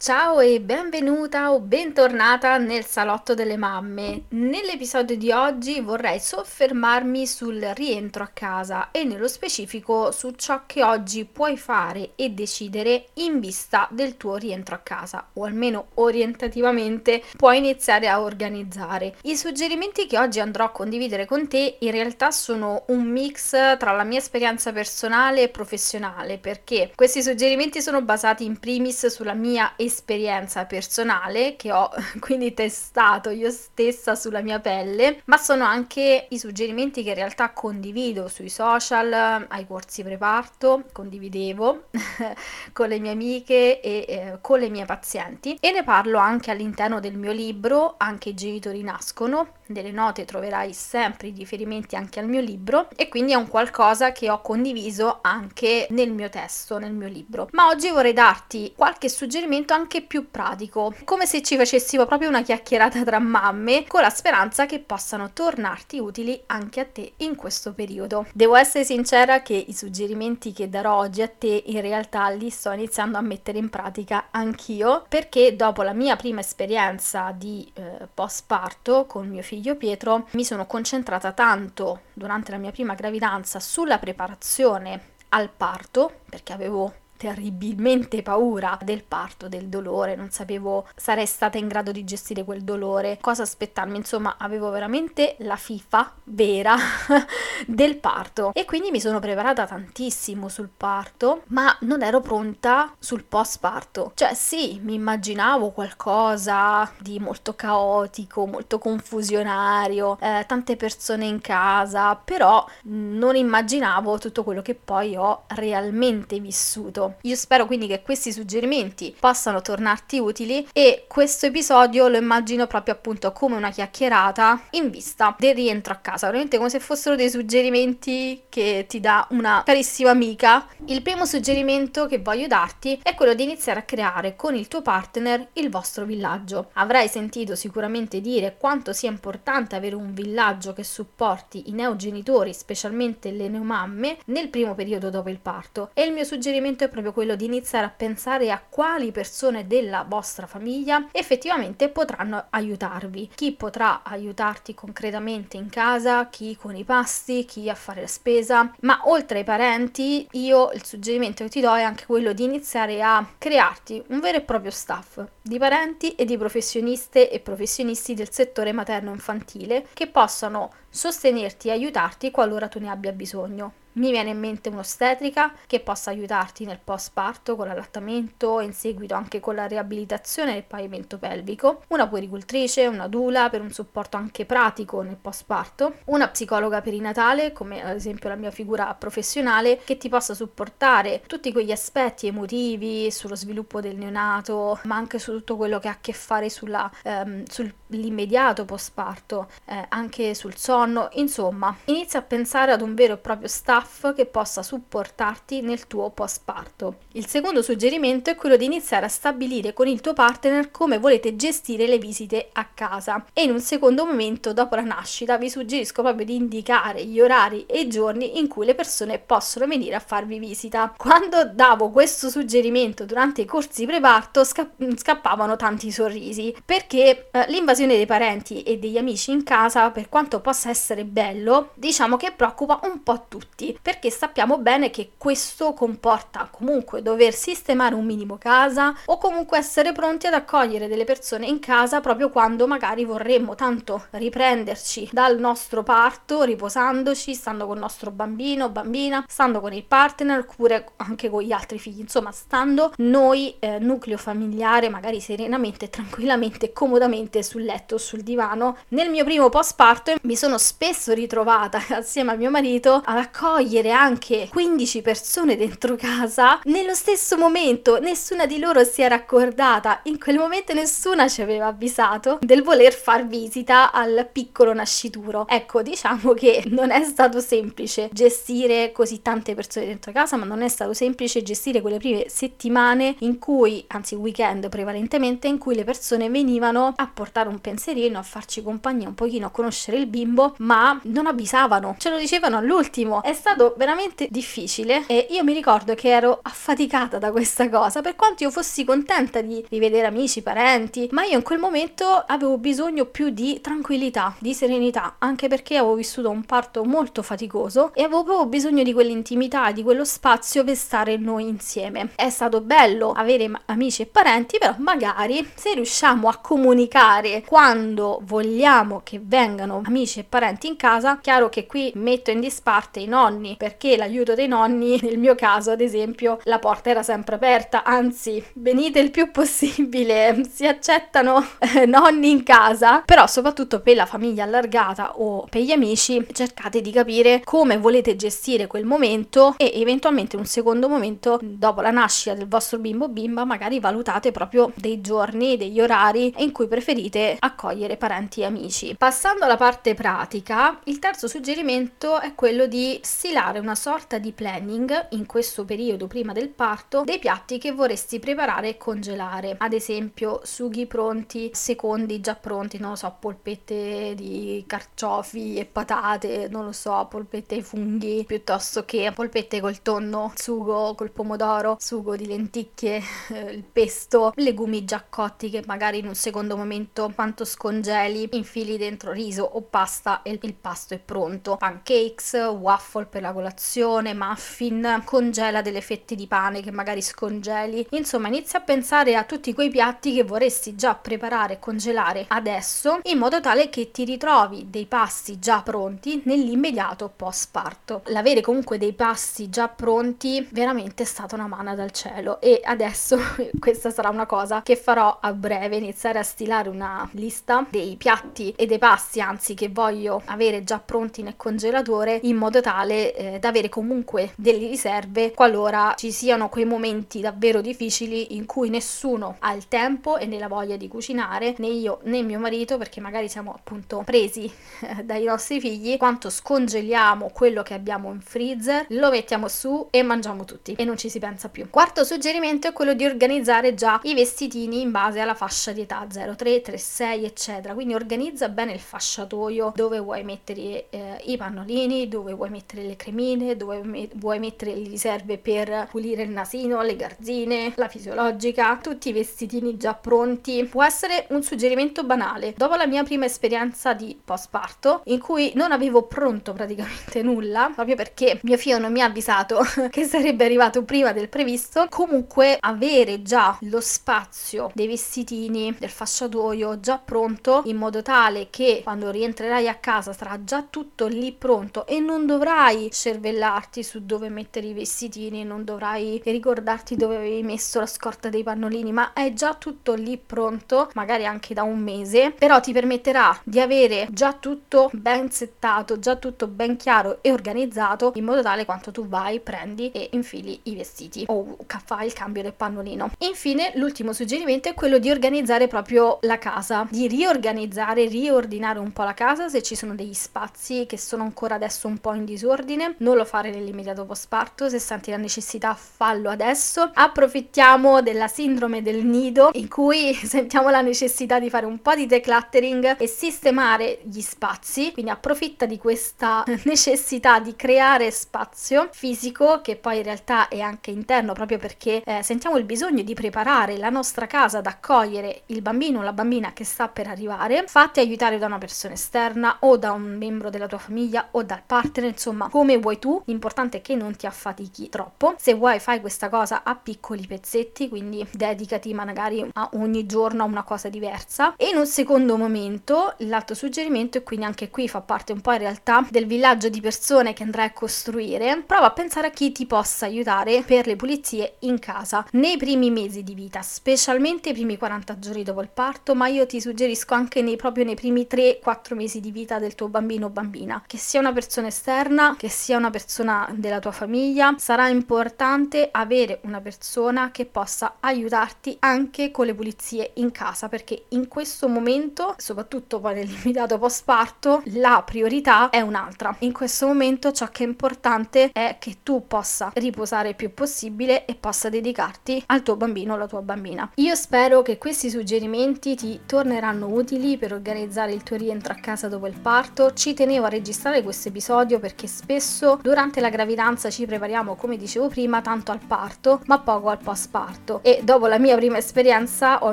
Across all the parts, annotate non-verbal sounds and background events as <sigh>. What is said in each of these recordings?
Ciao e benvenuta o bentornata nel salotto delle mamme. Nell'episodio di oggi vorrei soffermarmi sul rientro a casa e nello specifico su ciò che oggi puoi fare e decidere in vista del tuo rientro a casa o almeno orientativamente puoi iniziare a organizzare. I suggerimenti che oggi andrò a condividere con te in realtà sono un mix tra la mia esperienza personale e professionale perché questi suggerimenti sono basati in primis sulla mia esperienza esperienza personale che ho <laughs> quindi testato io stessa sulla mia pelle, ma sono anche i suggerimenti che in realtà condivido sui social, ai corsi preparto, condividevo <laughs> con le mie amiche e eh, con le mie pazienti e ne parlo anche all'interno del mio libro Anche i genitori nascono. Nelle note troverai sempre i riferimenti anche al mio libro e quindi è un qualcosa che ho condiviso anche nel mio testo, nel mio libro. Ma oggi vorrei darti qualche suggerimento anche più pratico, come se ci facessimo proprio una chiacchierata tra mamme, con la speranza che possano tornarti utili anche a te in questo periodo. Devo essere sincera che i suggerimenti che darò oggi a te in realtà li sto iniziando a mettere in pratica anch'io, perché dopo la mia prima esperienza di eh, postparto con mio figlio Pietro, mi sono concentrata tanto durante la mia prima gravidanza sulla preparazione al parto, perché avevo terribilmente paura del parto, del dolore, non sapevo sarei stata in grado di gestire quel dolore, cosa aspettarmi, insomma avevo veramente la fifa vera <laughs> del parto e quindi mi sono preparata tantissimo sul parto, ma non ero pronta sul post parto, cioè sì, mi immaginavo qualcosa di molto caotico, molto confusionario, eh, tante persone in casa, però non immaginavo tutto quello che poi ho realmente vissuto io spero quindi che questi suggerimenti possano tornarti utili e questo episodio lo immagino proprio appunto come una chiacchierata in vista del rientro a casa, veramente come se fossero dei suggerimenti che ti dà una carissima amica. Il primo suggerimento che voglio darti è quello di iniziare a creare con il tuo partner il vostro villaggio. Avrai sentito sicuramente dire quanto sia importante avere un villaggio che supporti i neogenitori, specialmente le neomamme, nel primo periodo dopo il parto e il mio suggerimento è proprio quello di iniziare a pensare a quali persone della vostra famiglia effettivamente potranno aiutarvi. Chi potrà aiutarti concretamente in casa, chi con i pasti, chi a fare la spesa, ma oltre ai parenti io il suggerimento che ti do è anche quello di iniziare a crearti un vero e proprio staff di parenti e di professioniste e professionisti del settore materno-infantile che possano sostenerti e aiutarti qualora tu ne abbia bisogno. Mi viene in mente un'ostetrica che possa aiutarti nel post parto con l'allattamento e in seguito anche con la riabilitazione del pavimento pelvico, una puericultrice, una dula per un supporto anche pratico nel post parto, una psicologa perinatale come ad esempio la mia figura professionale che ti possa supportare tutti quegli aspetti emotivi sullo sviluppo del neonato, ma anche su tutto quello che ha a che fare sulla, ehm, sull'immediato post parto, eh, anche sul sonno, insomma, inizia a pensare ad un vero e proprio staff staff che possa supportarti nel tuo postparto. Il secondo suggerimento è quello di iniziare a stabilire con il tuo partner come volete gestire le visite a casa e in un secondo momento dopo la nascita vi suggerisco proprio di indicare gli orari e i giorni in cui le persone possono venire a farvi visita. Quando davo questo suggerimento durante i corsi preparto sca- scappavano tanti sorrisi perché eh, l'invasione dei parenti e degli amici in casa per quanto possa essere bello diciamo che preoccupa un po' tutti perché sappiamo bene che questo comporta comunque dover sistemare un minimo casa o comunque essere pronti ad accogliere delle persone in casa proprio quando magari vorremmo tanto riprenderci dal nostro parto, riposandoci, stando con il nostro bambino, bambina, stando con il partner oppure anche con gli altri figli, insomma, stando noi eh, nucleo familiare magari serenamente, tranquillamente, comodamente sul letto o sul divano. Nel mio primo postparto mi sono spesso ritrovata <laughs> assieme a mio marito ad accogliere anche 15 persone dentro casa nello stesso momento. Nessuna di loro si era accordata, in quel momento nessuna ci aveva avvisato del voler far visita al piccolo nascituro. Ecco, diciamo che non è stato semplice gestire così tante persone dentro casa, ma non è stato semplice gestire quelle prime settimane in cui, anzi weekend prevalentemente, in cui le persone venivano a portare un pensierino, a farci compagnia un pochino, a conoscere il bimbo, ma non avvisavano, ce lo dicevano all'ultimo. È stato veramente difficile e io mi ricordo che ero affaticata da questa cosa, per quanto io fossi contenta di rivedere amici, parenti, ma io in quel momento avevo bisogno più di tranquillità, di serenità, anche perché avevo vissuto un parto molto faticoso e avevo proprio bisogno di quell'intimità, di quello spazio per stare noi insieme. È stato bello avere amici e parenti, però magari se riusciamo a comunicare quando vogliamo che vengano amici e parenti in casa, chiaro che qui metto in disparte i nonni, perché l'aiuto dei nonni, <laughs> nel mio caso ad esempio, la porta era sempre aperta, anzi venite il più possibile, <laughs> si accettano eh, nonni in casa, però soprattutto per la famiglia allargata o per gli amici cercate di capire come volete gestire quel momento e eventualmente un secondo momento dopo la nascita del vostro bimbo o bimba magari valutate proprio dei giorni, degli orari in cui preferite accogliere parenti e amici. Passando alla parte pratica, il terzo suggerimento è quello di stilare una sorta di planning in questo periodo prima del parto dei piatti che vorresti preparare e congelare, ad esempio sughi pronti, secondi già pronti, non lo so, polpette di carciofi e patate, non lo so, polpette ai funghi, piuttosto che polpette col tonno, sugo col pomodoro, sugo di lenticchie, <laughs> eh, il pesto, legumi già cotti che magari in un secondo momento quanto scongeli, infili dentro riso o pasta e il pasto è pronto. Pancakes, waffle per la colazione, muffin, congela delle fette di pane che magari scongeli. Insomma, inizia a pensare a tutti quei piatti che vorresti già preparare e congelare adesso in modo tale che ti ritrovi dei pasti già pronti nell'immediato post parto. L'avere comunque dei pasti già pronti veramente è stata una mano dal cielo e adesso <laughs> questa sarà una cosa che farò a breve, iniziare a stilare una lista dei piatti e dei pasti anzi che voglio avere già pronti nel congelatore in modo tale eh, da avere comunque delle riserve qualora ci siano quei momenti davvero difficili in cui nessuno ha il tempo e né la voglia di cucinare né io né mio marito perché magari siamo appunto presi eh, dai nostri figli. Quanto scongeliamo quello che abbiamo in freezer lo mettiamo su e mangiamo tutti e non ci si pensa più. Quarto suggerimento è quello di organizzare già i vestitini in base alla fascia di età 03 36 eccetera. Quindi organizza bene il fasciatoio dove vuoi mettere eh, i pannolini dove vuoi mettere le cremine dove vuoi mettere le riserve per pulire il nasino le garzine la fisiologica tutti i vestitini già pronti. Può essere un suggerimento banale. Dopo la mia prima esperienza di postparto in cui non avevo pronto praticamente nulla proprio perché mio figlio non mi ha avvisato <laughs> che sarebbe arrivato prima del previsto comunque avere già lo spazio dei vestitini del fasciatoio già pronto in modo tale che quando rientrerai a casa sarà già tutto lì pronto e non dovrai cervellarti su dove mettere i vestitini non dovrai ricordarti dove avevi messo la scorta dei pannolini ma è già tutto lì pronto magari anche da un mese però ti permetterà di avere già tutto ben settato già tutto ben chiaro e organizzato in modo tale quanto tu vai prendi e infili i vestiti o fai il cambio del pannolino. Infine l'ultimo suggerimento è quello di organizzare proprio la casa di riorganizzare riordinare un po' la casa se ci sono degli spazi che sono ancora adesso un po' in disordine non lo fare nell'immediato post parto se senti la necessità fallo adesso. Approfittiamo della sindrome del nido in cui <laughs> sentiamo la necessità di fare un po' di decluttering e sistemare gli spazi. Quindi approfitta di questa <laughs> necessità di creare spazio fisico che poi in realtà è anche interno proprio perché eh, sentiamo il bisogno di preparare la nostra casa ad accogliere il bambino o la bambina che sta per arrivare. Fatti aiutare da una persona esterna o da un membro della tua famiglia o dal partner insomma come vuoi tu. L'importante è che non ti affatichi troppo. Se vuoi fai questa cosa a piccoli pezzetti quindi dedicati magari a ogni giorno a una cosa diversa. E in un secondo momento l'altro suggerimento e quindi anche qui fa parte un po' in realtà del villaggio di persone che andrai a costruire prova a pensare a chi ti possa aiutare per le pulizie in casa. Nei primi mesi di vita specialmente i primi 40 giorni dopo il parto ma io ti ti suggerisco anche nei, proprio nei primi 3-4 mesi di vita del tuo bambino o bambina, che sia una persona esterna, che sia una persona della tua famiglia, sarà importante avere una persona che possa aiutarti anche con le pulizie in casa, perché in questo momento, soprattutto poi nell'immediato <laughs> post parto, la priorità è un'altra. In questo momento ciò che è importante è che tu possa riposare il più possibile e possa dedicarti al tuo bambino o alla tua bambina. Io spero che questi suggerimenti ti torneranno utili per organizzare il tuo rientro a casa dopo il parto. Ci tenevo a registrare questo episodio perché spesso durante la gravidanza ci prepariamo, come dicevo prima, tanto al parto, ma poco al post parto. E dopo la mia prima esperienza ho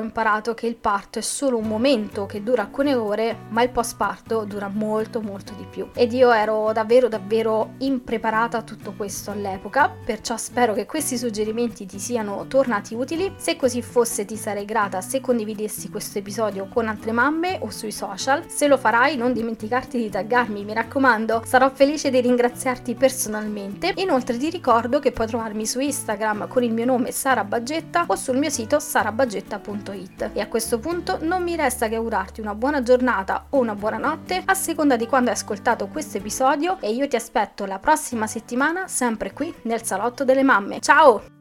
imparato che il parto è solo un momento che dura alcune ore, ma il post parto dura molto molto di più. Ed io ero davvero davvero impreparata a tutto questo all'epoca, perciò spero che questi suggerimenti ti siano tornati utili. Se così fosse ti sarei grata se condividessi questo episodio con altre mamme o sui social. Se lo farai non dimenticarti di taggarmi, mi raccomando, sarò felice di ringraziarti personalmente. Inoltre ti ricordo che puoi trovarmi su Instagram con il mio nome Sara Baggetta o sul mio sito sarabaggetta.it. E a questo punto non mi resta che augurarti una buona giornata o una buona notte a seconda di quando hai ascoltato questo episodio e io ti aspetto la prossima settimana sempre qui nel salotto delle mamme. Ciao!